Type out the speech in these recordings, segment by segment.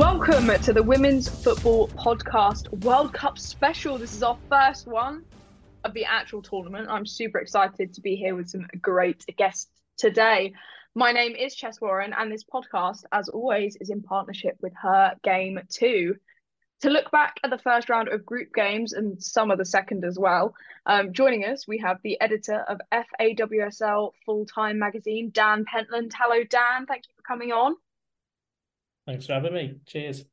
Welcome to the Women's Football Podcast World Cup special. This is our first one of the actual tournament. I'm super excited to be here with some great guests today. My name is Chess Warren, and this podcast, as always, is in partnership with Her Game Too. To look back at the first round of group games and some of the second as well, um, joining us, we have the editor of FAWSL Full Time Magazine, Dan Pentland. Hello, Dan. Thank you for coming on. Thanks for having me. Cheers.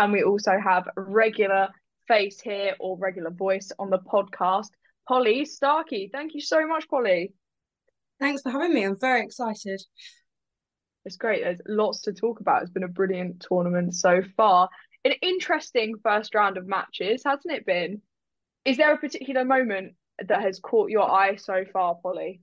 And we also have regular face here or regular voice on the podcast, Pollie Starkie. Thank you so much, Pollie. Thanks for having me. I'm very excited. It's great. There's lots to talk about. It's been a brilliant tournament so far. An interesting first round of matches, hasn't it been? Is there a particular moment that has caught your eye so far, Pollie?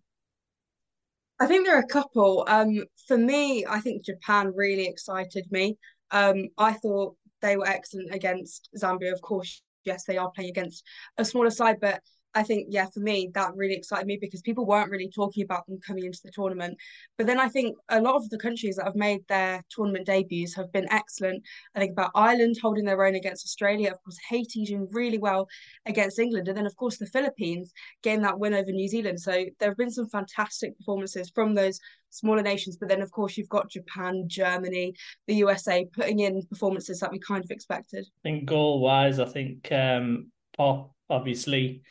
I think there are a couple. Um, for me, I think Japan really excited me. Um, I thought they were excellent against Zambia. Of course, yes, they are playing against a smaller side, but I think, yeah, for me, that really excited me because people weren't really talking about them coming into the tournament. But then I think a lot of the countries that have made their tournament debuts have been excellent. I think about Ireland holding their own against Australia, of course, Haiti doing really well against England, and then, of course, the Philippines getting that win over New Zealand. So there have been some fantastic performances from those smaller nations. But then, of course, you've got Japan, Germany, the USA putting in performances that we kind of expected. I think goal wise, I think um, Popp obviously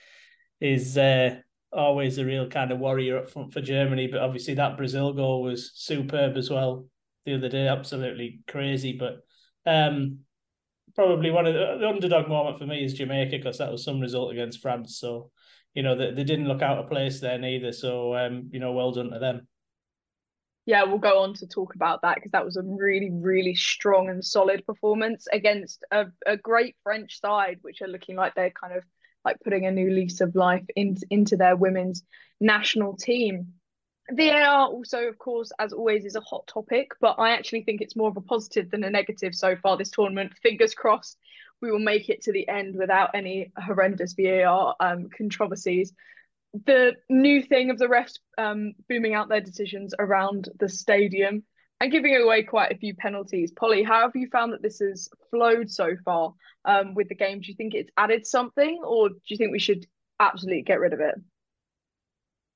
is uh, always a real kind of warrior up front for Germany. But obviously, that Brazil goal was superb as well the other day. Absolutely crazy. But um, probably one of the, the underdog moment for me is Jamaica because that was some result against France. So, you know, they, they didn't look out of place there neither. So, um, you know, well done to them. Yeah, we'll go on to talk about that because that was a really, really strong and solid performance against a, a great French side, which are looking like they're kind of like putting a new lease of life in, into their women's national team. VAR also, of course, as always, is a hot topic, but I actually think it's more of a positive than a negative so far this tournament. Fingers crossed we will make it to the end without any horrendous VAR um, controversies. The new thing of the refs um, booming out their decisions around the stadium and giving away quite a few penalties. Pollie, how have you found that this has flowed so far um, with the game? Do you think it's added something, or do you think we should absolutely get rid of it?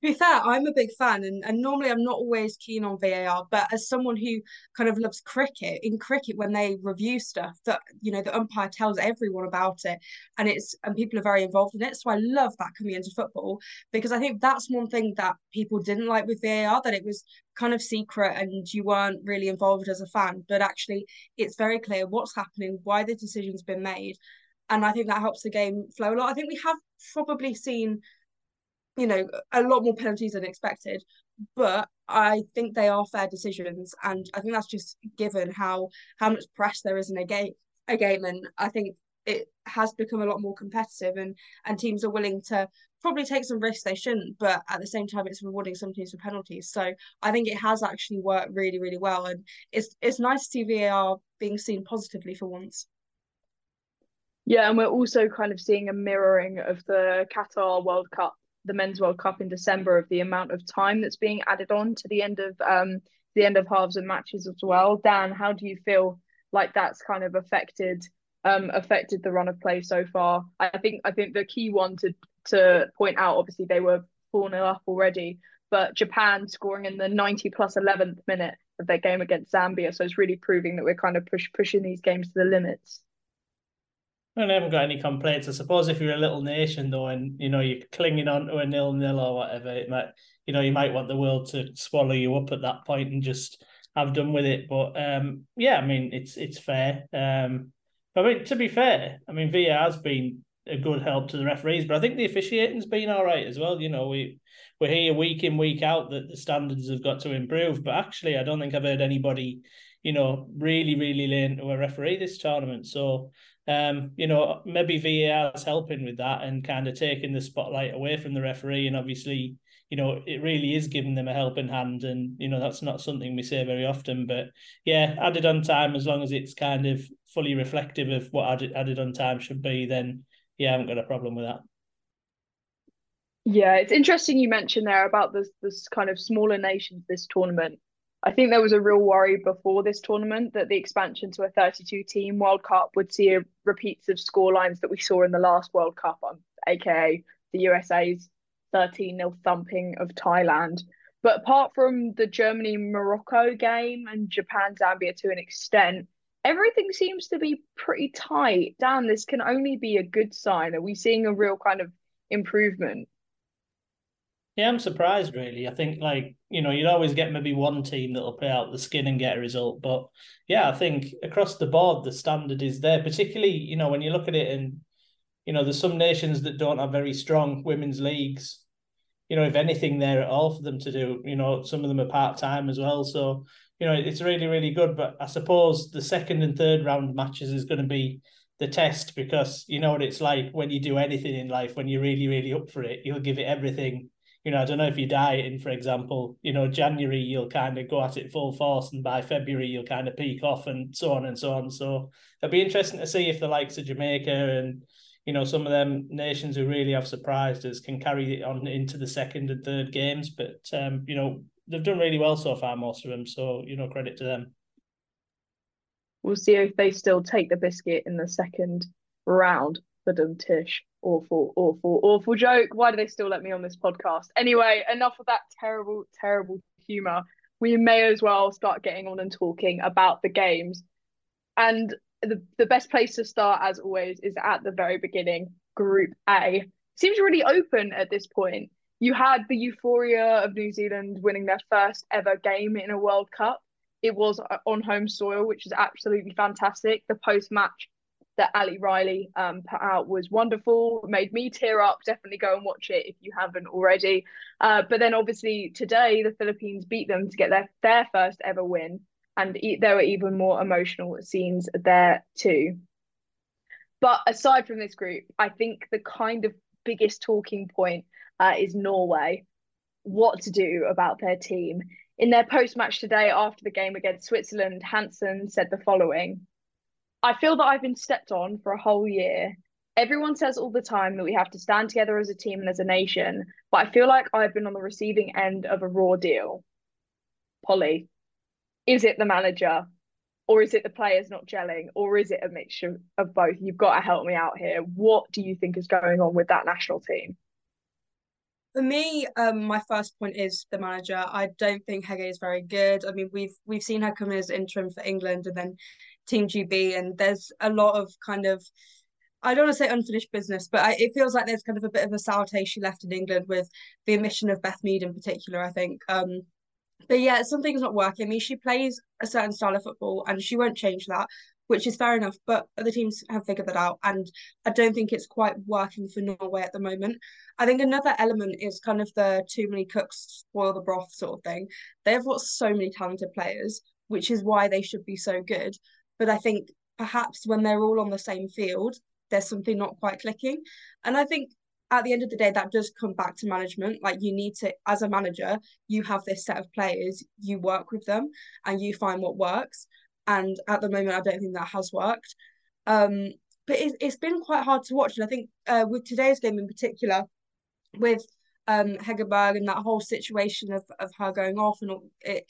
Be fair, I'm a big fan, and, and normally I'm not always keen on VAR, but as someone who kind of loves cricket, in cricket when they review stuff, that you know the umpire tells everyone about it, and it's and people are very involved in it. So I love that coming into football because I think that's one thing that people didn't like with VAR that it was kind of secret and you weren't really involved as a fan, but actually it's very clear what's happening, why the decision's been made, and I think that helps the game flow a lot. I think we have probably seen you know, a lot more penalties than expected. But I think they are fair decisions, and I think that's just given how how much press there is in a game. A game, and I think it has become a lot more competitive, and and teams are willing to probably take some risks they shouldn't, but at the same time, it's rewarding some teams for penalties. So I think it has actually worked really, really well, and it's it's nice to see VAR being seen positively for once. Yeah, and we're also kind of seeing a mirroring of the Qatar World Cup the Men's World Cup in December of the amount of time that's being added on to the end of um, the end of halves and matches as well. Dan, how do you feel like that's kind of affected um, affected the run of play so far? I think I think the key one to to point out, obviously they were 4 0 up already, but Japan scoring in the 90 plus 11th minute of their game against Zambia. So it's really proving that we're kind of push, pushing these games to the limits. I haven't got any complaints. I suppose if you're a little nation though, and you know you're clinging on to a nil nil or whatever, it might you know you might want the world to swallow you up at that point and just have done with it. But um, yeah, I mean it's it's fair. Um, I mean to be fair, I mean VAR has been a good help to the referees, but I think the officiating's been all right as well. You know we we're here week in week out that the standards have got to improve, but actually I don't think I've heard anybody you know really really laying to a referee this tournament. So um, you know, maybe VAR is helping with that and kind of taking the spotlight away from the referee. And obviously, you know, it really is giving them a helping hand. And, you know, that's not something we say very often. But yeah, added on time, as long as it's kind of fully reflective of what added, added on time should be, then yeah, I haven't got a problem with that. Yeah, it's interesting you mentioned there about this this kind of smaller nations this tournament. I think there was a real worry before this tournament that the expansion to a 32 team World Cup would see repeats of scorelines that we saw in the last World Cup, um, aka the USA's 13 0 thumping of Thailand. But apart from the Germany Morocco game and Japan Zambia to an extent, everything seems to be pretty tight. Dan, this can only be a good sign. Are we seeing a real kind of improvement? Yeah, I'm surprised really. I think like, you know, you'd always get maybe one team that'll play out the skin and get a result. But yeah, I think across the board the standard is there, particularly, you know, when you look at it and you know, there's some nations that don't have very strong women's leagues. You know, if anything there at all for them to do, you know, some of them are part time as well. So, you know, it's really, really good. But I suppose the second and third round matches is going to be the test because you know what it's like when you do anything in life, when you're really, really up for it, you'll give it everything you know, I don't know if you're dieting, for example, you know, January you'll kind of go at it full force, and by February you'll kind of peak off, and so on and so on. So it'll be interesting to see if the likes of Jamaica and you know some of them nations who really have surprised us can carry it on into the second and third games. But um, you know, they've done really well so far, most of them. So you know, credit to them. We'll see if they still take the biscuit in the second round for them, Tish awful, awful, awful joke. Why do they still let me on this podcast? Anyway, enough of that terrible, terrible humor. We may as well start getting on and talking about the games. And the, the best place to start, as always, is at the very beginning. Group A seems really open at this point. You had the euphoria of New Zealand winning their first ever game in a World Cup. It was uh, on home soil, which is absolutely fantastic. The post match that Ali Riley um, put out was wonderful, made me tear up. Definitely go and watch it if you haven't already. Uh, but then obviously today the Philippines beat them to get their, their first ever win. And e- there were even more emotional scenes there too. But aside from this group, I think the kind of biggest talking point uh, is Norway. What to do about their team. In their post match today after the game against Switzerland, Hansen said the following I feel that I've been stepped on for a whole year. Everyone says all the time that we have to stand together as a team and as a nation, but I feel like I've been on the receiving end of a raw deal. Pollie, is it the manager or is it the players not gelling or is it a mixture of both? You've got to help me out here. What do you think is going on with that national team? For me, um, my first point is the manager. I don't think Hege is very good. I mean, we've we've seen her come in as interim for England, and then Team GB, and there's a lot of kind of I don't want to say unfinished business, but I, it feels like there's kind of a bit of a sour taste she left in England with the omission of Beth Mead in particular. I think, um, but yeah, something's not working. I mean, she plays a certain style of football, and she won't change that, which is fair enough. But other teams have figured that out, and I don't think it's quite working for Norway at the moment. I think another element is kind of the too many cooks spoil the broth sort of thing. They've got so many talented players, which is why they should be so good. But I think perhaps when they're all on the same field, there's something not quite clicking. And I think at the end of the day, that does come back to management. Like you need to, as a manager, you have this set of players, you work with them and you find what works. And at the moment, I don't think that has worked. Um, but it, it's been quite hard to watch. And I think uh, with today's game in particular, with um Hegerberg and that whole situation of, of her going off and all, it,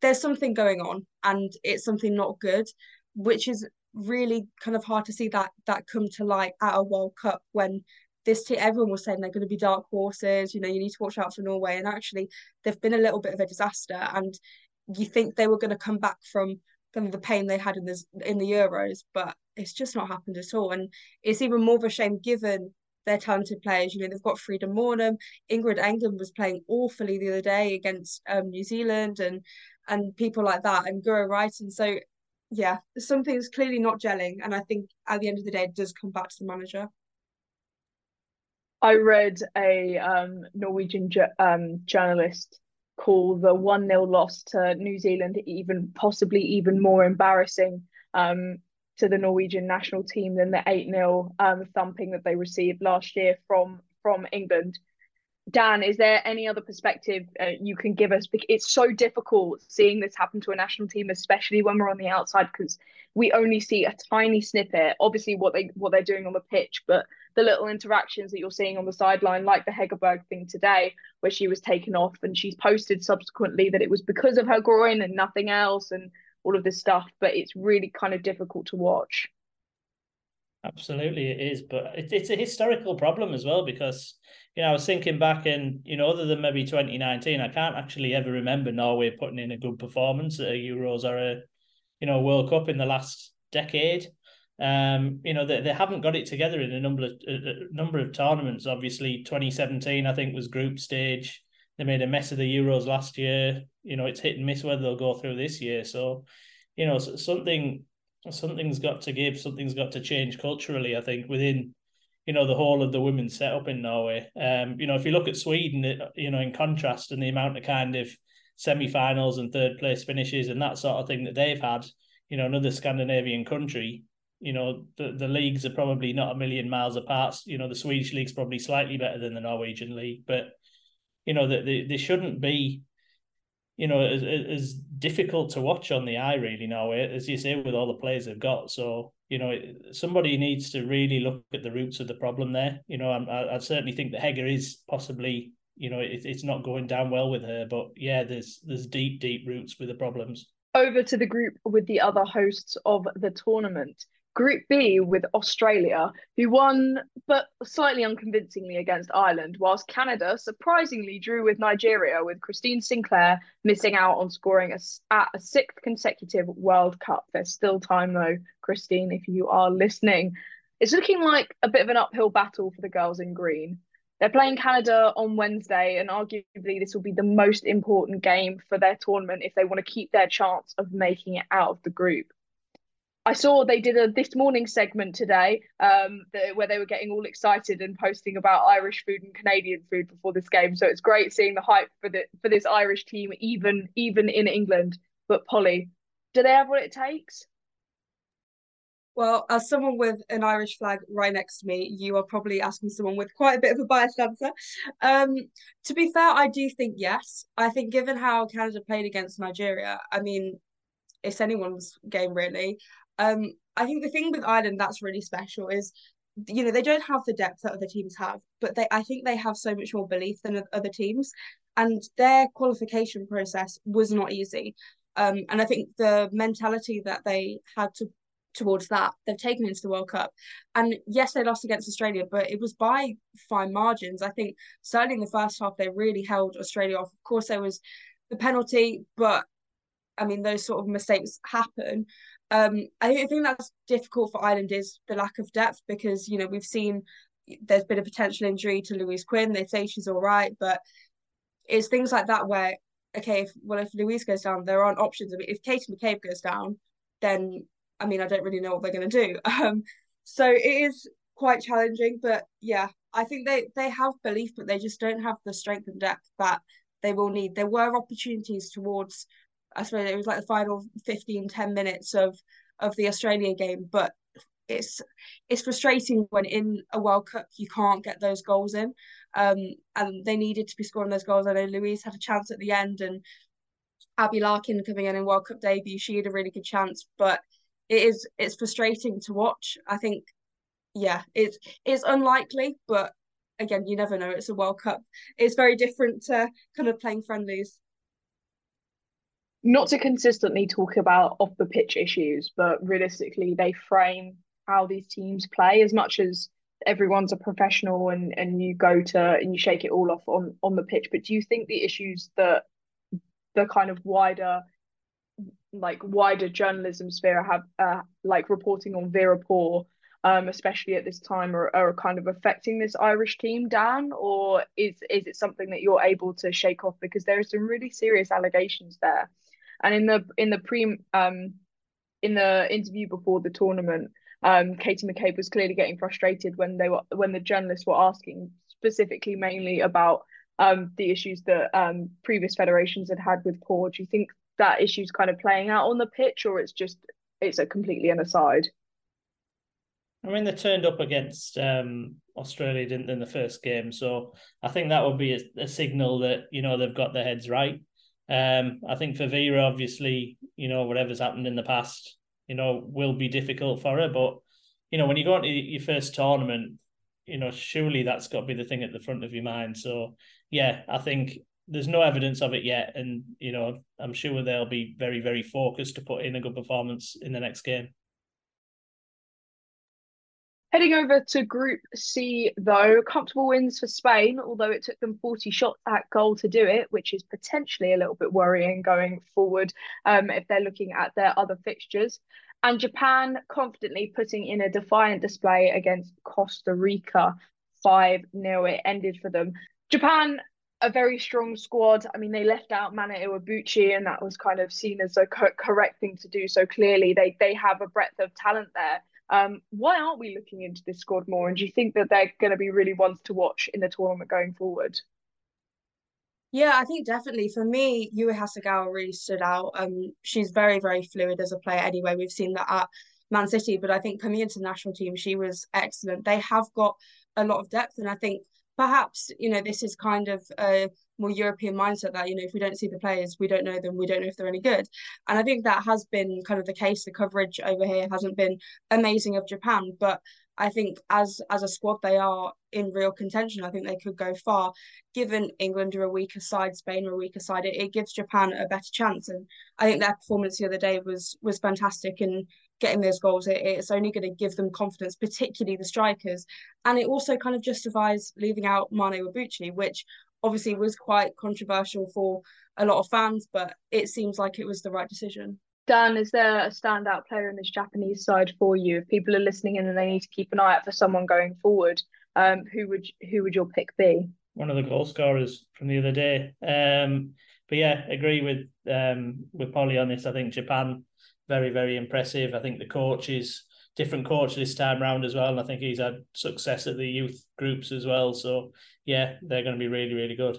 there's something going on and it's something not good, which is really kind of hard to see that that come to light at a World Cup when this team everyone was saying they're going to be dark horses, you know, you need to watch out for Norway. And actually they've been a little bit of a disaster and you think they were going to come back from kind of the pain they had in the in the Euros, but it's just not happened at all. And it's even more of a shame given their talented players. You know, they've got Frida Maanum. Ingrid Engen was playing awfully the other day against um, New Zealand and and people like that and Guro Reiten. So yeah, something's clearly not gelling. And I think at the end of the day, it does come back to the manager. I read a um, Norwegian um, journalist call the 1 0 loss to New Zealand even possibly even more embarrassing um, to the Norwegian national team than the 8 0 um, thumping that they received last year from from England. Dan, is there any other perspective uh, you can give us? It's so difficult seeing this happen to a national team, especially when we're on the outside, because we only see a tiny snippet. Obviously, what they what they're doing on the pitch, but the little interactions that you're seeing on the sideline, like the Hegerberg thing today, where she was taken off and she's posted subsequently that it was because of her groin and nothing else and all of this stuff. But it's really kind of difficult to watch. Absolutely, it is, but it, it's a historical problem as well because you know I was thinking back and you know other than maybe 2019, I can't actually ever remember Norway putting in a good performance at a Euros or a you know World Cup in the last decade. Um, you know they, they haven't got it together in a number of a, a number of tournaments. Obviously, 2017 I think was group stage. They made a mess of the Euros last year. You know it's hit and miss whether they'll go through this year. So you know something something's got to give, something's got to change culturally, I think, within you know the whole of the women's setup in Norway. Um, you know, if you look at Sweden, it, you know, in contrast and the amount of kind of semi-finals and third place finishes and that sort of thing that they've had, you know, another Scandinavian country, you know, the, the leagues are probably not a million miles apart. You know, the Swedish league's probably slightly better than the Norwegian league, but you know that they, they shouldn't be you know, as, as difficult to watch on the eye, really, now, eh, as you say, with all the players they've got. So, you know, somebody needs to really look at the roots of the problem there. You know, I, I certainly think that Heger is possibly, you know, it, it's not going down well with her, but yeah, there's there's deep, deep roots with the problems. Over to the group with the other hosts of the tournament. Group B with Australia, who won but slightly unconvincingly against Ireland, whilst Canada surprisingly drew with Nigeria, with Christine Sinclair missing out on scoring a, at a sixth consecutive World Cup. There's still time though, Christine, if you are listening. It's looking like a bit of an uphill battle for the girls in green. They're playing Canada on Wednesday, and arguably this will be the most important game for their tournament if they want to keep their chance of making it out of the group. I saw they did a this morning segment today um, where they were getting all excited and posting about Irish food and Canadian food before this game. So it's great seeing the hype for the for this Irish team, even even in England. But Pollie, do they have what it takes? Well, as someone with an Irish flag right next to me, you are probably asking someone with quite a bit of a biased answer. Um, to be fair, I do think yes. I think given how Canada played against Nigeria, I mean, it's anyone's game really. Um, I think the thing with Ireland that's really special is, you know, they don't have the depth that other teams have, but they I think they have so much more belief than other teams, and their qualification process was not easy. Um, and I think the mentality that they had to towards that they've taken into the World Cup. And yes, they lost against Australia, but it was by fine margins. I think certainly in the first half they really held Australia off. Of course, there was the penalty, but I mean those sort of mistakes happen. Um, I think that's difficult for Ireland is the lack of depth because you know we've seen there's been a potential injury to Louise Quinn. They say she's all right, but it's things like that where okay, if, well if Louise goes down, there aren't options. I mean, if Katie McCabe goes down, then I mean I don't really know what they're going to do. Um, so it is quite challenging, but yeah, I think they they have belief, but they just don't have the strength and depth that they will need. There were opportunities towards I suppose it was like the final 15, 10 minutes of of the Australia game, but it's it's frustrating when in a World Cup you can't get those goals in. Um, and they needed to be scoring those goals. I know Louise had a chance at the end, and Abbie Larkin coming in in World Cup debut, she had a really good chance, but it is it's frustrating to watch. I think, yeah, it's it's unlikely, but again, you never know. It's a World Cup. It's very different to kind of playing friendlies not to consistently talk about off the pitch issues, but realistically, they frame how these teams play as much as everyone's a professional and and you go to and you shake it all off on on the pitch. But do you think the issues that the kind of wider like wider journalism sphere have uh, like reporting on Vera Pauw um, especially at this time, are, are kind of affecting this Irish team, Dan, or is is it something that you're able to shake off because there are some really serious allegations there? And in the in the pre um in the interview before the tournament, um, Katie McCabe was clearly getting frustrated when they were when the journalists were asking specifically mainly about um the issues that um previous federations had had with Pauw. Do you think that issue's kind of playing out on the pitch, or it's just it's a completely an aside? I mean, they turned up against um, Australia, didn't in the first game? So I think that would be a, a signal that you know they've got their heads right. Um, I think for Vera, obviously, you know, whatever's happened in the past, you know, will be difficult for her. But, you know, when you go into your first tournament, you know, surely that's got to be the thing at the front of your mind. So yeah, I think there's no evidence of it yet, and you know, I'm sure they'll be very, very focused to put in a good performance in the next game. Heading over to Group C, though, comfortable wins for Spain, although it took them 40 shots at goal to do it, which is potentially a little bit worrying going forward um, if they're looking at their other fixtures. And Japan confidently putting in a defiant display against Costa Rica. 5 0 it ended for them. Japan, a very strong squad. I mean, they left out Mana Iwabuchi, and that was kind of seen as a co- correct thing to do. So clearly, they, they have a breadth of talent there. Um, why aren't we looking into this squad more? And do you think that they're going to be really ones to watch in the tournament going forward? Yeah, I think definitely for me, Yui Hasegawa really stood out. Um, she's very, very fluid as a player. Anyway, we've seen that at Man City, but I think coming into the national team, she was excellent. They have got a lot of depth, and I think perhaps you know this is kind of a more European mindset that you know if we don't see the players, we don't know them, we don't know if they're any good. And I think that has been kind of the case. The coverage over here hasn't been amazing of Japan, but I think as as a squad they are in real contention. I think they could go far. Given England are a weaker side, Spain are a weaker side, it, it gives Japan a better chance. And I think their performance the other day was was fantastic. And getting those goals, it, it's only going to give them confidence, particularly the strikers. And it also kind of justifies leaving out Mana Iwabuchi, which obviously was quite controversial for a lot of fans, but it seems like it was the right decision. Dan, is there a standout player in this Japanese side for you? If people are listening in and they need to keep an eye out for someone going forward, um, who would who would your pick be? One of the goal scorers from the other day. Um, but yeah, agree with um with Pollie on this. I think Japan very very impressive. I think the coach is different coach this time around as well, and I think he's had success at the youth groups as well. So yeah, they're going to be really really good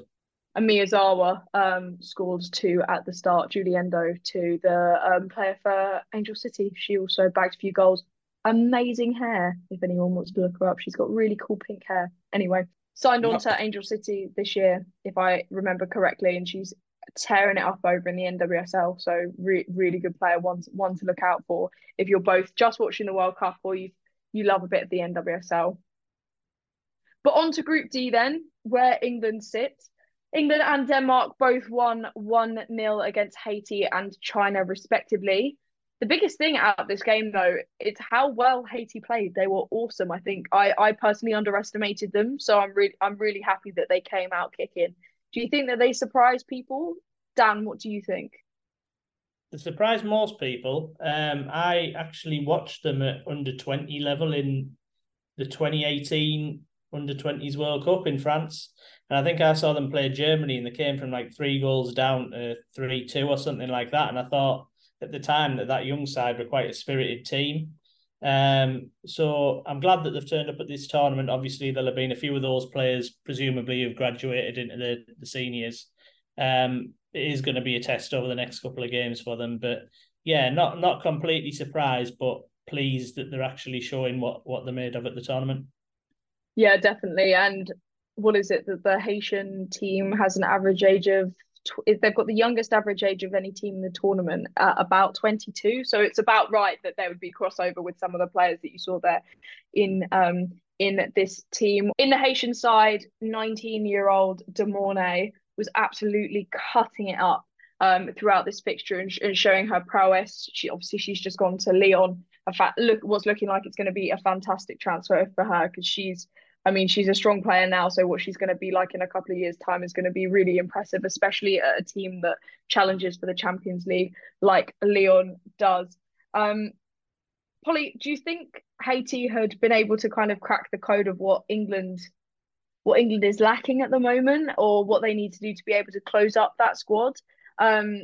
and Miyazawa um, scored two at the start. Jun Endo to the um, player for Angel City. She also bagged a few goals. Amazing hair, if anyone wants to look her up. She's got really cool pink hair. Anyway, signed on to Angel City this year, if I remember correctly, and she's tearing it up over in the NWSL. So re- really good player, one one to look out for if you're both just watching the World Cup or you you love a bit of the NWSL. But on to Group D then, where England sits. England and Denmark both won 1 0 against Haiti and China, respectively. The biggest thing out of this game, though, it's how well Haiti played. They were awesome. I think I, I personally underestimated them, so I'm really I'm really happy that they came out kicking. Do you think that they surprise people, Dan? What do you think? They surprise most people. Um, I actually watched them at under twenty level in the 2018 under 20s World Cup in France. And I think I saw them play Germany and they came from like three goals down to 3 2 or something like that. And I thought at the time that that young side were quite a spirited team. Um, so I'm glad that they've turned up at this tournament. Obviously, there'll have been a few of those players, presumably, who've graduated into the, the seniors. Um, it is going to be a test over the next couple of games for them. But yeah, not not completely surprised, but pleased that they're actually showing what what they're made of at the tournament. Yeah, definitely. And what is it that the Haitian team has an average age of they've got the youngest average age of any team in the tournament at about 22 so it's about right that there would be crossover with some of the players that you saw there in um in this team. In the Haitian side 19 year old Dumornay was absolutely cutting it up um throughout this fixture and, and showing her prowess. She obviously she's just gone to Lyon a fact look was looking like it's going to be a fantastic transfer for her because she's I mean, she's a strong player now, so what she's going to be like in a couple of years' time is going to be really impressive, especially at a team that challenges for the Champions League like Lyon does. Um, Pollie, do you think Haiti had been able to kind of crack the code of what England, what England is lacking at the moment, or what they need to do to be able to close up that squad? Um,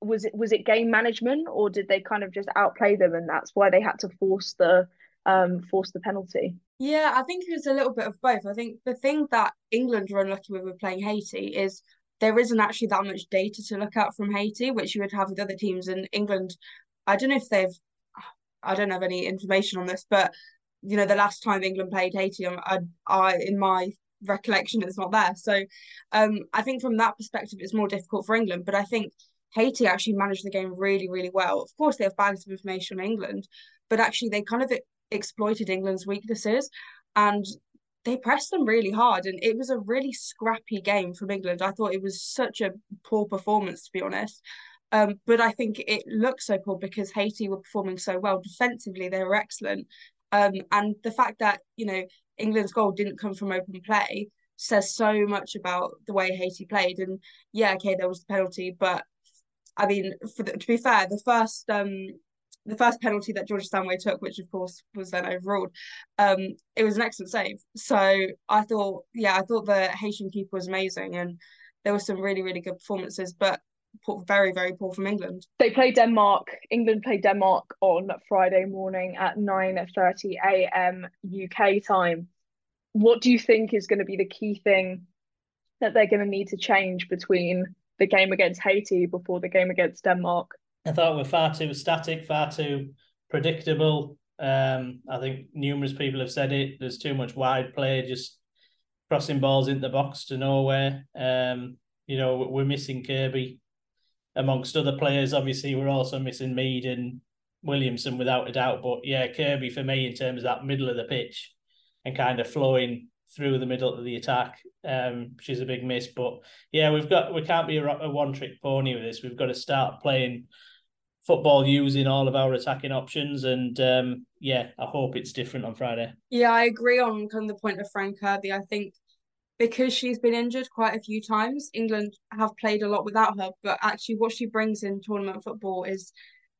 was it was it game management, or did they kind of just outplay them, and that's why they had to force the um, force the penalty? Yeah, I think it was a little bit of both. I think the thing that England are unlucky with with playing Haiti is there isn't actually that much data to look at from Haiti, which you would have with other teams in England. I don't know if they've, I don't have any information on this, but you know, the last time England played Haiti, I, I in my recollection, it's not there. So, um, I think from that perspective, it's more difficult for England. But I think Haiti actually managed the game really, really well. Of course, they have bags of information on England, but actually they kind of exploited England's weaknesses. and they pressed them really hard and it was a really scrappy game from England. I thought it was such a poor performance to be honest. Um, but I think it looked so poor because Haiti were performing so well defensively. They were excellent, um, and the fact that you know England's goal didn't come from open play says so much about the way Haiti played. And yeah, okay, there was the penalty, but I mean, the, to be fair, the first um the first penalty that Georgia Stanway took, which of course was then overruled, um, it was an excellent save. So I thought, yeah, I thought the Haitian keeper was amazing, and there were some really, really good performances, but very, very poor from England. They play Denmark. England play Denmark on Friday morning at nine thirty a.m. UK time. What do you think is going to be the key thing that they're going to need to change between the game against Haiti before the game against Denmark? I thought we're far too static, far too predictable. Um, I think numerous people have said it. There's too much wide play, just crossing balls into the box to nowhere. Um, you know, we're missing Kirby amongst other players. Obviously, we're also missing Mead and Williamson without a doubt. But yeah, Kirby for me in terms of that middle of the pitch and kind of flowing through the middle of the attack. Um, she's a big miss. But yeah, we've got we can't be a, a one trick pony with this. We've got to start playing football using all of our attacking options. And um, yeah, I hope it's different on Friday. Yeah, I agree on kind of the point of Fran Kirby. I think because she's been injured quite a few times, England have played a lot without her. But actually, what she brings in tournament football is,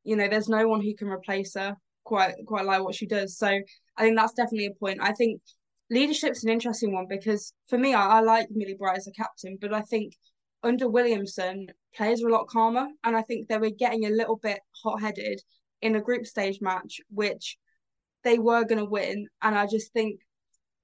you know, there's no one who can replace her quite quite like what she does. So I think that's definitely a point. I think leadership's an interesting one because for me, I, I like Millie Bright as a captain, but I think under Williamson, players were a lot calmer. And I think they were getting a little bit hot headed in a group stage match, which they were going to win. And I just think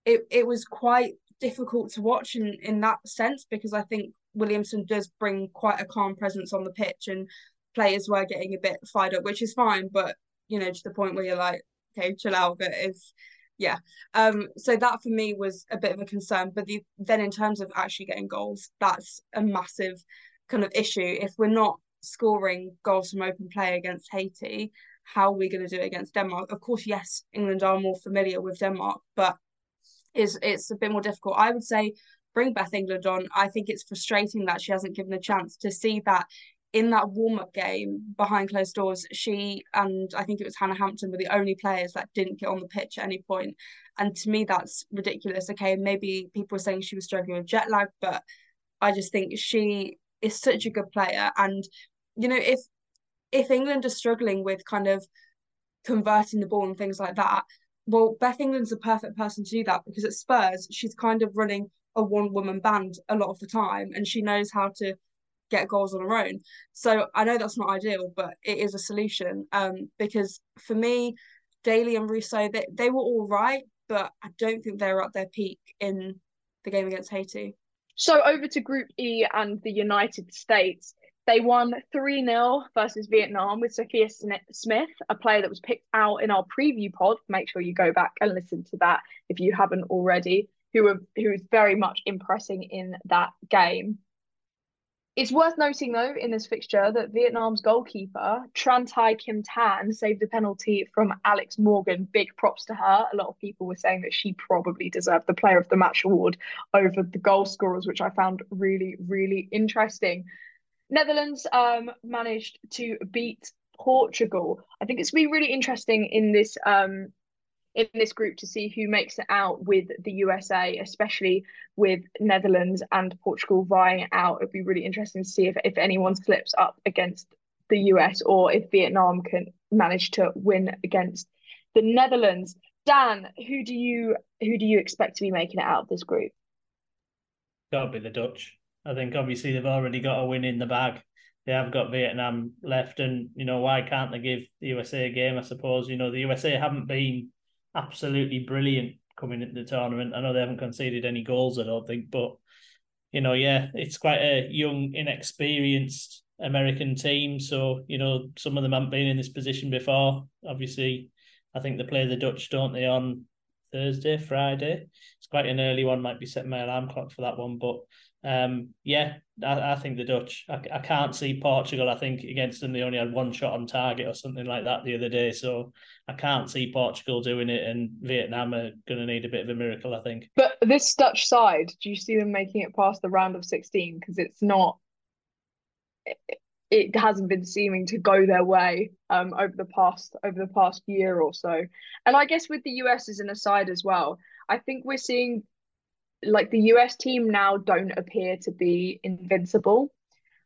it, it was quite difficult to watch in, in that sense because I think Williamson does bring quite a calm presence on the pitch and players were getting a bit fired up, which is fine. But, you know, to the point where you're like, okay, chill out. But it's, yeah. Um, so that for me was a bit of a concern. But the, then in terms of actually getting goals, that's a massive kind of issue. If we're not scoring goals from open play against Haiti, how are we going to do it against Denmark? Of course, yes, England are more familiar with Denmark, but is it's a bit more difficult. I would say bring Beth England on. I think it's frustrating that she hasn't given a chance to see that in that warm up game behind closed doors, she and I think it was Hannah Hampton were the only players that didn't get on the pitch at any point. And to me, that's ridiculous. Okay, maybe people were saying she was struggling with jet lag, but I just think she is such a good player. And you know, if if England are struggling with kind of converting the ball and things like that, well, Beth England's the perfect person to do that because at Spurs, she's kind of running a one woman band a lot of the time and she knows how to get goals on her own. So I know that's not ideal, but it is a solution. Um, because for me, Daly and Russo, they, they were all right, but I don't think they were at their peak in the game against Haiti. So over to Group E and the United States. They won 3 0 versus Vietnam with Sophia Smith, a player that was picked out in our preview pod. Make sure you go back and listen to that if you haven't already, who, were, who was very much impressing in that game. It's worth noting, though, in this fixture that Vietnam's goalkeeper, Tran Thi Kim Thanh, saved a penalty from Alex Morgan. Big props to her. A lot of people were saying that she probably deserved the Player of the Match award over the goal scorers, which I found really, really interesting. Netherlands um, managed to beat Portugal. I think it's going to be really interesting in this um, in this group to see who makes it out with the USA, especially with Netherlands and Portugal vying out. It'd be really interesting to see if, if anyone slips up against the US or if Vietnam can manage to win against the Netherlands. Dan, who do you who do you expect to be making it out of this group? Gotta be the Dutch. I think obviously they've already got a win in the bag. They have got Vietnam left, and you know why can't they give the USA a game? I suppose you know the USA haven't been absolutely brilliant coming into the tournament. I know they haven't conceded any goals, I don't think, but you know, yeah, it's quite a young, inexperienced American team. So, you know, some of them haven't been in this position before. Obviously, I think they play the Dutch, don't they, on Thursday, Friday. It's quite an early one. Might be setting my alarm clock for that one, but um, yeah, I, I think the Dutch. I, I can't see Portugal. I think against them they only had one shot on target or something like that the other day. So I can't see Portugal doing it, and Vietnam are going to need a bit of a miracle. I think. But this Dutch side, do you see them making it past the round of sixteen? Because it's not. It, it hasn't been seeming to go their way um, over the past over the past year or so, and I guess with the US as an aside as well, I think we're seeing like the US team now don't appear to be invincible.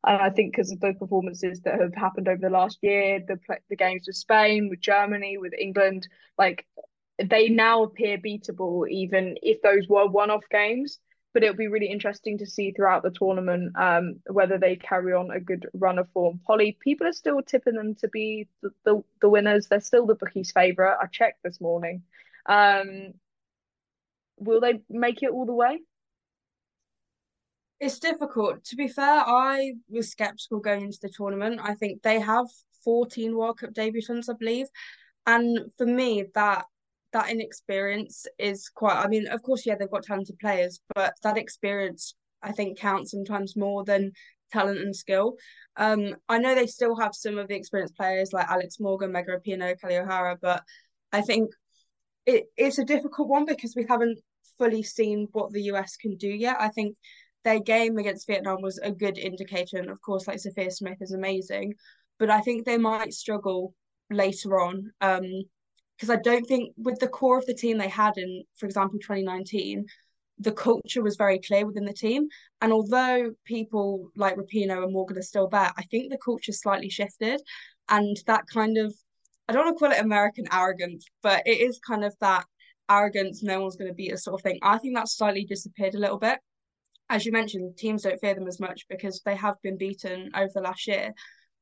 And I think because of the performances that have happened over the last year, the the games with Spain, with Germany, with England, like they now appear beatable, even if those were one-off games. But it'll be really interesting to see throughout the tournament um, whether they carry on a good run of form. Pollie, people are still tipping them to be the, the, the winners. They're still the bookies' favourite. I checked this morning. Um, will they make it all the way? It's difficult. To be fair, I was skeptical going into the tournament. I think they have 14 World Cup debutants, I believe. And for me, that that inexperience is quite I mean, of course, yeah, they've got talented players, but that experience I think counts sometimes more than talent and skill. Um, I know they still have some of the experienced players like Alex Morgan, Megan Rapinoe, Kelly O'Hara, but I think it, it's a difficult one because we haven't fully seen what the US can do yet. I think their game against Vietnam was a good indicator. And of course, like Sophia Smith is amazing, but I think they might struggle later on. Um, because I don't think with the core of the team they had in, for example, 2019, the culture was very clear within the team. And although people like Rapinoe and Morgan are still there, I think the culture slightly shifted. And that kind of I don't want to call it American arrogance, but it is kind of that arrogance, no one's going to beat us sort of thing. I think that's slightly disappeared a little bit. As you mentioned, teams don't fear them as much because they have been beaten over the last year.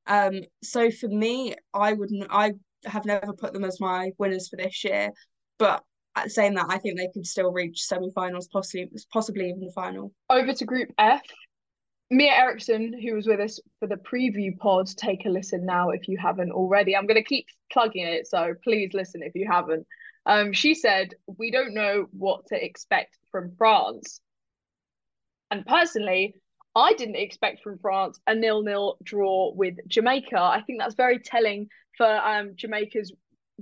Um, so for me, I wouldn't, I have never put them as my winners for this year, but saying that, I think they could still reach semi-finals, possibly, possibly even the final. Over to Group F, Mia Eriksson, who was with us for the preview pod, take a listen now if you haven't already. I'm going to keep plugging it, so please listen if you haven't. Um, she said, We don't know what to expect from France. And personally, I didn't expect from France a nil-nil draw with Jamaica. I think that's very telling for um, Jamaica's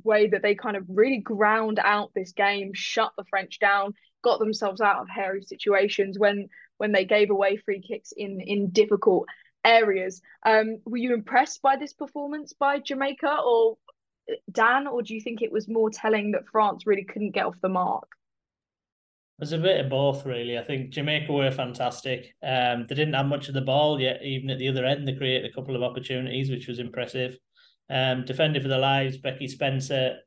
way that they kind of really ground out this game, shut the French down, got themselves out of hairy situations when when they gave away free kicks in in difficult areas. Um, were you impressed by this performance by Jamaica or Dan, or do you think it was more telling that France really couldn't get off the mark? There's a bit of both, really. I think Jamaica were fantastic. Um, they didn't have much of the ball yet, even at the other end. They created a couple of opportunities, which was impressive. Um, defended for their lives. Becky Spencer,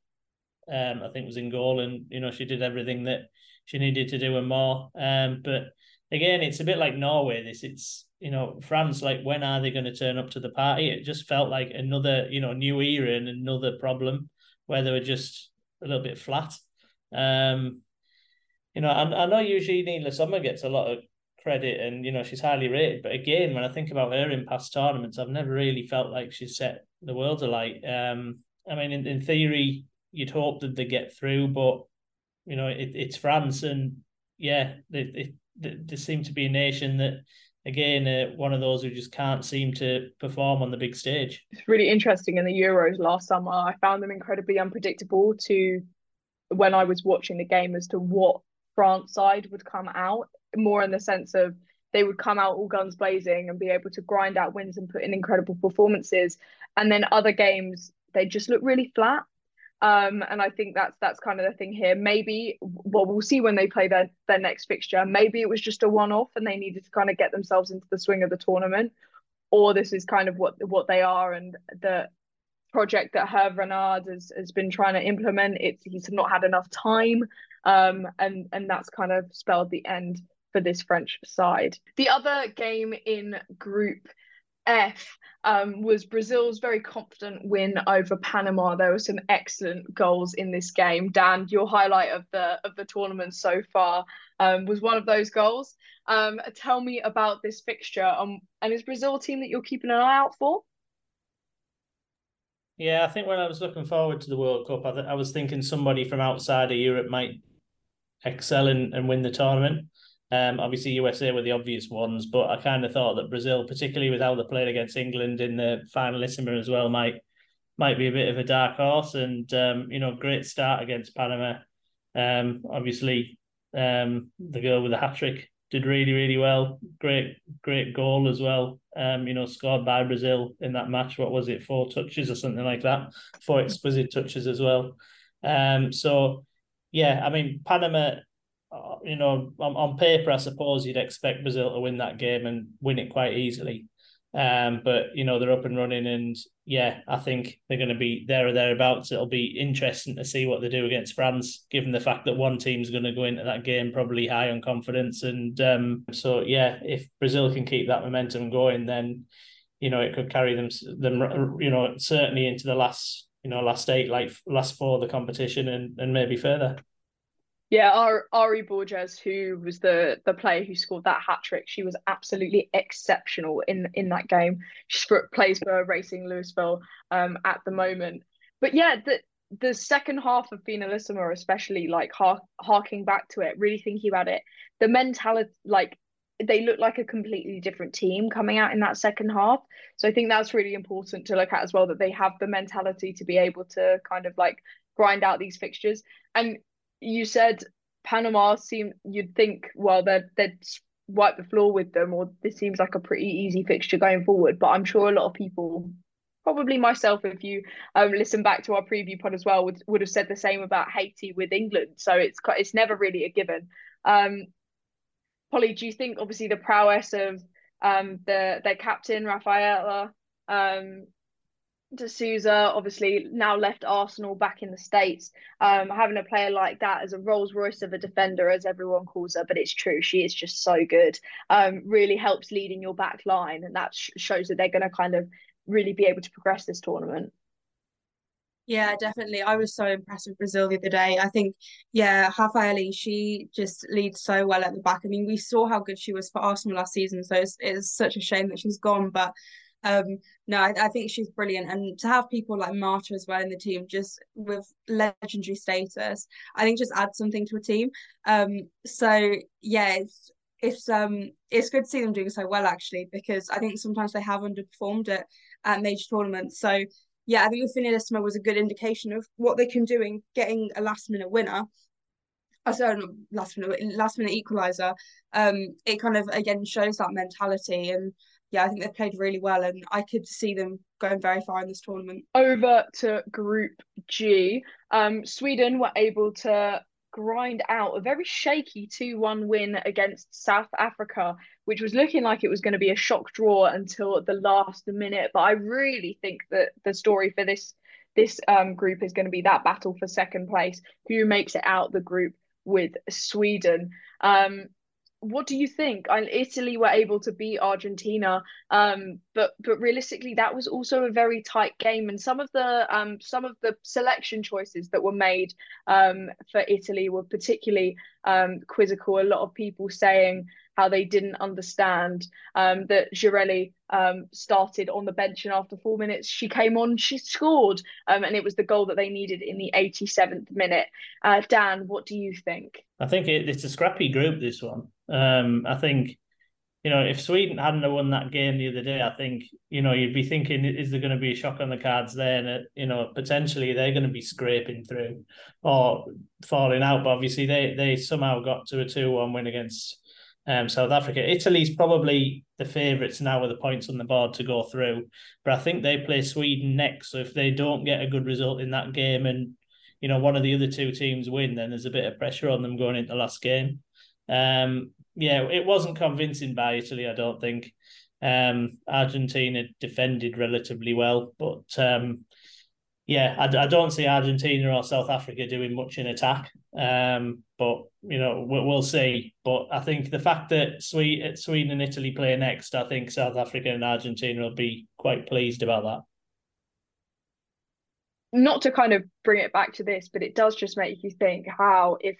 um, I think, was in goal, and you know she did everything that she needed to do and more. Um, but again, it's a bit like Norway. This it's you know France. Like when are they going to turn up to the party? It just felt like another you know new era and another problem where they were just a little bit flat. Um, you know, I, I know usually Neela Summer gets a lot of credit and you know she's highly rated, but again, when I think about her in past tournaments, I've never really felt like she's set the world alight. Um, I mean, in, in theory, you'd hope that they get through, but you know, it, it's France and yeah, they, there seems to be a nation that again uh, one of those who just can't seem to perform on the big stage. It's really interesting in the euros last summer i found them incredibly unpredictable to when i was watching the game as to what france side would come out more in the sense of they would come out all guns blazing and be able to grind out wins and put in incredible performances. And then other games they just look really flat um, and I think that's that's kind of the thing here. Maybe well, we'll see when they play their their next fixture. Maybe it was just a one off, and they needed to kind of get themselves into the swing of the tournament, or this is kind of what what they are, and the project that Hervé Renard has, has been trying to implement. It's he's not had enough time, um, and and that's kind of spelled the end for this French side. The other game in Group F um, was Brazil's very confident win over Panama. There were some excellent goals in this game. Dan, your highlight of the of the tournament so far um, was one of those goals. Um, tell me about this fixture. Um, and is Brazil a team that you're keeping an eye out for? Yeah, I think when I was looking forward to the World Cup, I, th- I was thinking somebody from outside of Europe might excel and, and win the tournament. Um, obviously USA were the obvious ones, but I kind of thought that Brazil, particularly with how they played against England in the final finalissima as well, might might be a bit of a dark horse. And um, you know, great start against Panama. Um, obviously, um, the girl with the hat trick did really, really well. Great, great goal as well. Um, you know, scored by Brazil in that match. What was it, four touches or something like that? Four exquisite touches as well. Um, so yeah, I mean, Panama. You know, on, on paper, I suppose you'd expect Brazil to win that game and win it quite easily. Um, but you know they're up and running, and yeah, I think they're going to be there or thereabouts. It'll be interesting to see what they do against France, given the fact that one team's going to go into that game probably high on confidence. And um, so yeah, if Brazil can keep that momentum going, then you know it could carry them them you know certainly into the last you know last eight, like last four of the competition, and and maybe further. Yeah, Ary Borges, who was the the player who scored that hat trick, she was absolutely exceptional in in that game. She plays for Racing Louisville um, at the moment. But yeah, the the second half of Finalissima, especially like hark, harking back to it, really thinking about it, the mentality, like they look like a completely different team coming out in that second half. So I think that's really important to look at as well that they have the mentality to be able to kind of like grind out these fixtures. And you said Panama seem you'd think well they'd they'd wipe the floor with them or this seems like a pretty easy fixture going forward. But I'm sure a lot of people probably myself if you um listen back to our preview pod as well would, would have said the same about Haiti with England. So it's quite it's never really a given. Um Pollie do you think obviously the prowess of um the their captain Rafaelle um de Souza, obviously now left Arsenal back in the States. Um, having a player like that as a Rolls Royce of a defender, as everyone calls her, but it's true, she is just so good. Um, really helps leading your back line, and that sh- shows that they're going to kind of really be able to progress this tournament. Yeah, definitely. I was so impressed with Brazil the other day. I think, yeah, Rafaelle, she just leads so well at the back. I mean, we saw how good she was for Arsenal last season, so it's, it's such a shame that she's gone. But um, no, I, I, think she's brilliant, and to have people like Marta as well in the team, just with legendary status, I think just adds something to a team. Um, so yeah, it's it's um it's good to see them doing so well actually because I think sometimes they have underperformed at at major tournaments. So yeah, I think the Finalissima was a good indication of what they can do in getting a last minute winner. I sorry, last minute last minute equalizer. Um, it kind of again shows that mentality and yeah, I think they've played really well, and I could see them going very far in this tournament. Over to Group G, um, Sweden were able to grind out a very shaky 2 1 win against South Africa, which was looking like it was going to be a shock draw until the last minute. But I really think that the story for this this um, group is going to be that battle for second place. Who makes it out the group with Sweden? Um, what do you think? Italy were able to beat Argentina, um, but but realistically, that was also a very tight game, and some of the um, some of the selection choices that were made um, for Italy were particularly um, quizzical. A lot of people saying how they didn't understand um, that Girelli um, started on the bench and after four minutes she came on, she scored, um, and it was the goal that they needed in the 87th minute. Uh, Dan, what do you think? I think it, it's a scrappy group. This one. Um, I think, you know, if Sweden hadn't won that game the other day, I think, you know, you'd be thinking, is there going to be a shock on the cards there? And, you know, potentially they're going to be scraping through or falling out. But obviously they they somehow got to a 2 1 win against um, South Africa. Italy's probably the favourites now with the points on the board to go through. But I think they play Sweden next. So if they don't get a good result in that game and, you know, one of the other two teams win, then there's a bit of pressure on them going into the last game. Um, yeah, it wasn't convincing by Italy, I don't think. Um, Argentina defended relatively well, but um, yeah, I, I don't see Argentina or South Africa doing much in attack. Um, but you know, we'll, we'll see. But I think the fact that Sweden, Sweden and Italy play next, I think South Africa and Argentina will be quite pleased about that. Not to kind of bring it back to this, but it does just make you think how if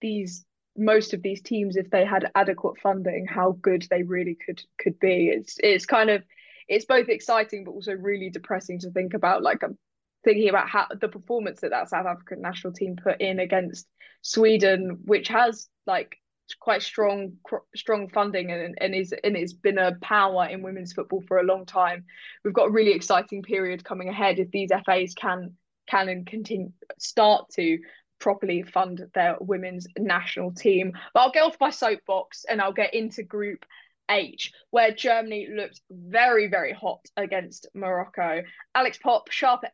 these most of these teams if they had adequate funding how good they really could could be it's it's kind of it's both exciting but also really depressing to think about like a thinking about how the performance that that South African national team put in against Sweden, which has like quite strong strong funding and, and is and it's been a power in women's football for a long time. We've got a really exciting period coming ahead if these FAs can can and continue start to properly fund their women's national team. But I'll get off my soapbox and I'll get into Group H, where Germany looked very, very hot against Morocco. Alex Popp, sharp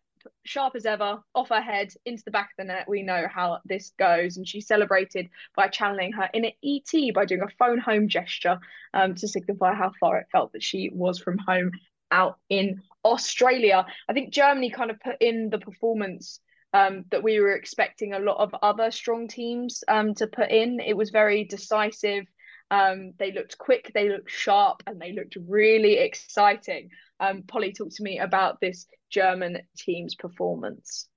sharp as ever, off her head, into the back of the net. We know how this goes. And she celebrated by channeling her inner ET by doing a phone home gesture um, to signify how far it felt that she was from home out in Australia. I think Germany kind of put in the performance um, that we were expecting a lot of other strong teams um, to put in. It was very decisive. Um, they looked quick, they looked sharp, and they looked really exciting. Um, Pollie, talked to me about this German team's performance.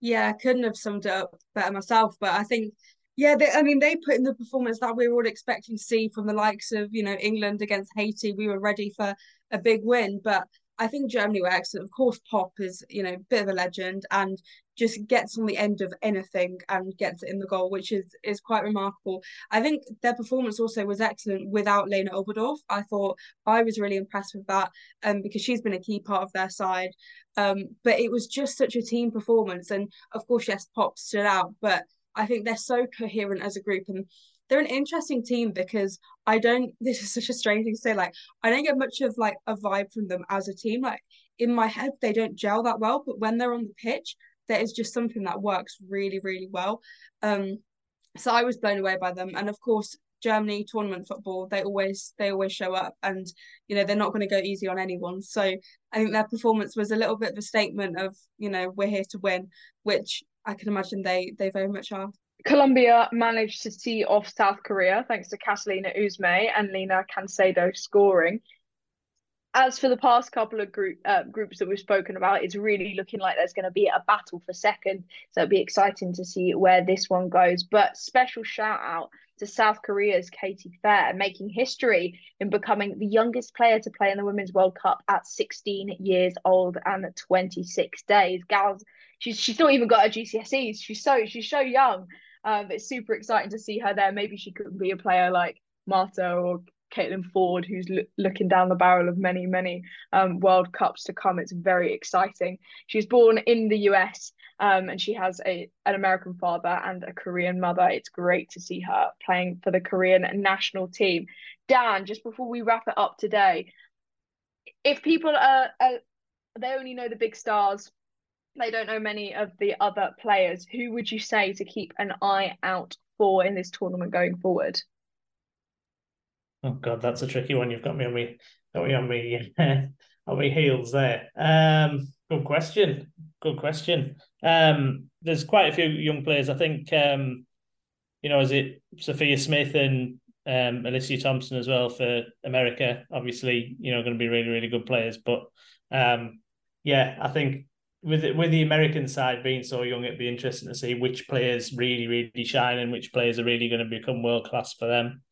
Yeah, I couldn't have summed it up better myself, but I think yeah, they, I mean, they put in the performance that we were all expecting to see from the likes of, you know, England against Haiti. We were ready for a big win, but I think Germany were excellent. Of course, Popp is, you know, a bit of a legend and just gets on the end of anything and gets it in the goal, which is is quite remarkable. I think their performance also was excellent without Lena Oberdorf. I thought I was really impressed with that um, because she's been a key part of their side. Um, but it was just such a team performance. And of course, yes, Popp stood out, but I think they're so coherent as a group. And they're an interesting team because I don't this is such a strange thing to say like I don't get much of like a vibe from them as a team like in my head they don't gel that well but when they're on the pitch there is just something that works really really well. Um so I was blown away by them. And of course Germany tournament football they always they always show up and you know they're not going to go easy on anyone. So I think their performance was a little bit of a statement of you know we're here to win which I can imagine they they very much are. Colombia managed to see off South Korea thanks to Catalina Usme and Lina Caicedo scoring. As for the past couple of group uh, groups that we've spoken about, it's really looking like there's going to be a battle for second. So it'll be exciting to see where this one goes. But special shout out to South Korea's Casey Phair, making history in becoming the youngest player to play in the Women's World Cup at 16 years old and 26 days. Gals, she's she's not even got her GCSEs. She's so she's so young. Um, it's super exciting to see her there. Maybe she could be a player like Marta or Caitlin Foord, who's lo- looking down the barrel of many, many um, World Cups to come. It's very exciting. She's born in the US um, and she has a an American father and a Korean mother. It's great to see her playing for the Korean national team. Dan, just before we wrap it up today, if people are, are they only know the big stars they don't know many of the other players. Who would you say to keep an eye out for in this tournament going forward? Oh God, that's a tricky one. You've got me on me, got me on me, on me heels there. Um, good question. Good question. Um, there's quite a few young players. I think, um, you know, is it Sophia Smith and um, Alyssa Thompson as well for America? Obviously, you know, going to be really, really good players. But um, yeah, I think with with the American side being so young, it'd be interesting to see which players really, really shine and which players are really going to become world class for them.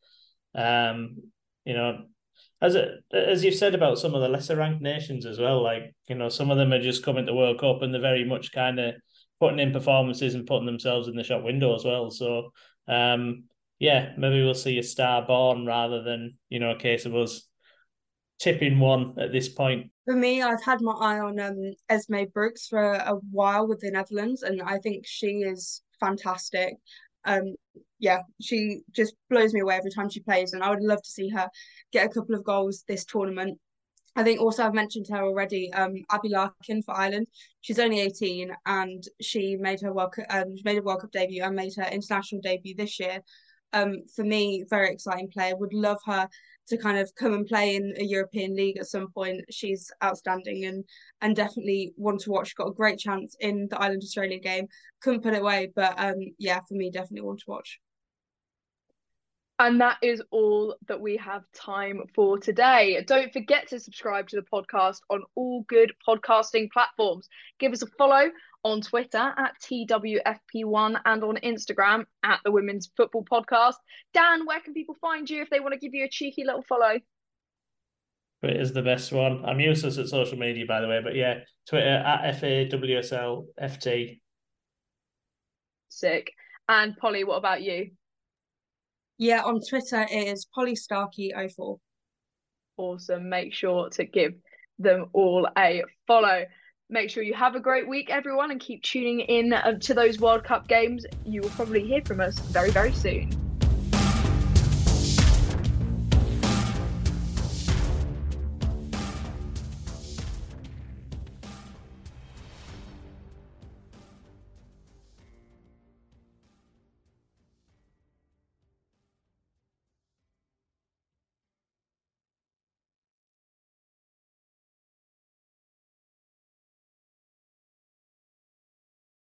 Um, you know, as it, as you've said about some of the lesser ranked nations as well, like you know, some of them are just coming to World Cup and they're very much kind of putting in performances and putting themselves in the shop window as well. So, um, yeah, maybe we'll see a star born rather than you know a case of us tipping one at this point. For me, I've had my eye on um, Esmee Brugts for a while with the Netherlands, and I think she is fantastic. Um, yeah, she just blows me away every time she plays, and I would love to see her get a couple of goals this tournament. I think also I've mentioned her already. Um, Abbie Larkin for Ireland. She's only eighteen, and she made her World um, she made a World Cup debut and made her international debut this year. Um, for me, very exciting player. Would love her to kind of come and play in a European league at some point. She's outstanding and and definitely one to watch. Got a great chance in the Ireland Australia game. Couldn't put it away, but um yeah, for me definitely one to watch. And that is all that we have time for today. Don't forget to subscribe to the podcast on all good podcasting platforms. Give us a follow on Twitter at TWFP1 and on Instagram at the Women's Football Podcast. Dan, where can people find you if they want to give you a cheeky little follow? It is the best one. I'm useless at social media, by the way, but yeah, Twitter at FAWSLFT. Sick. And Pollie, what about you? Yeah, on Twitter it is Pollie Starkie04. Awesome. Make sure to give them all a follow. Make sure you have a great week, everyone, and keep tuning in uh, to those World Cup games. You will probably hear from us very, very soon.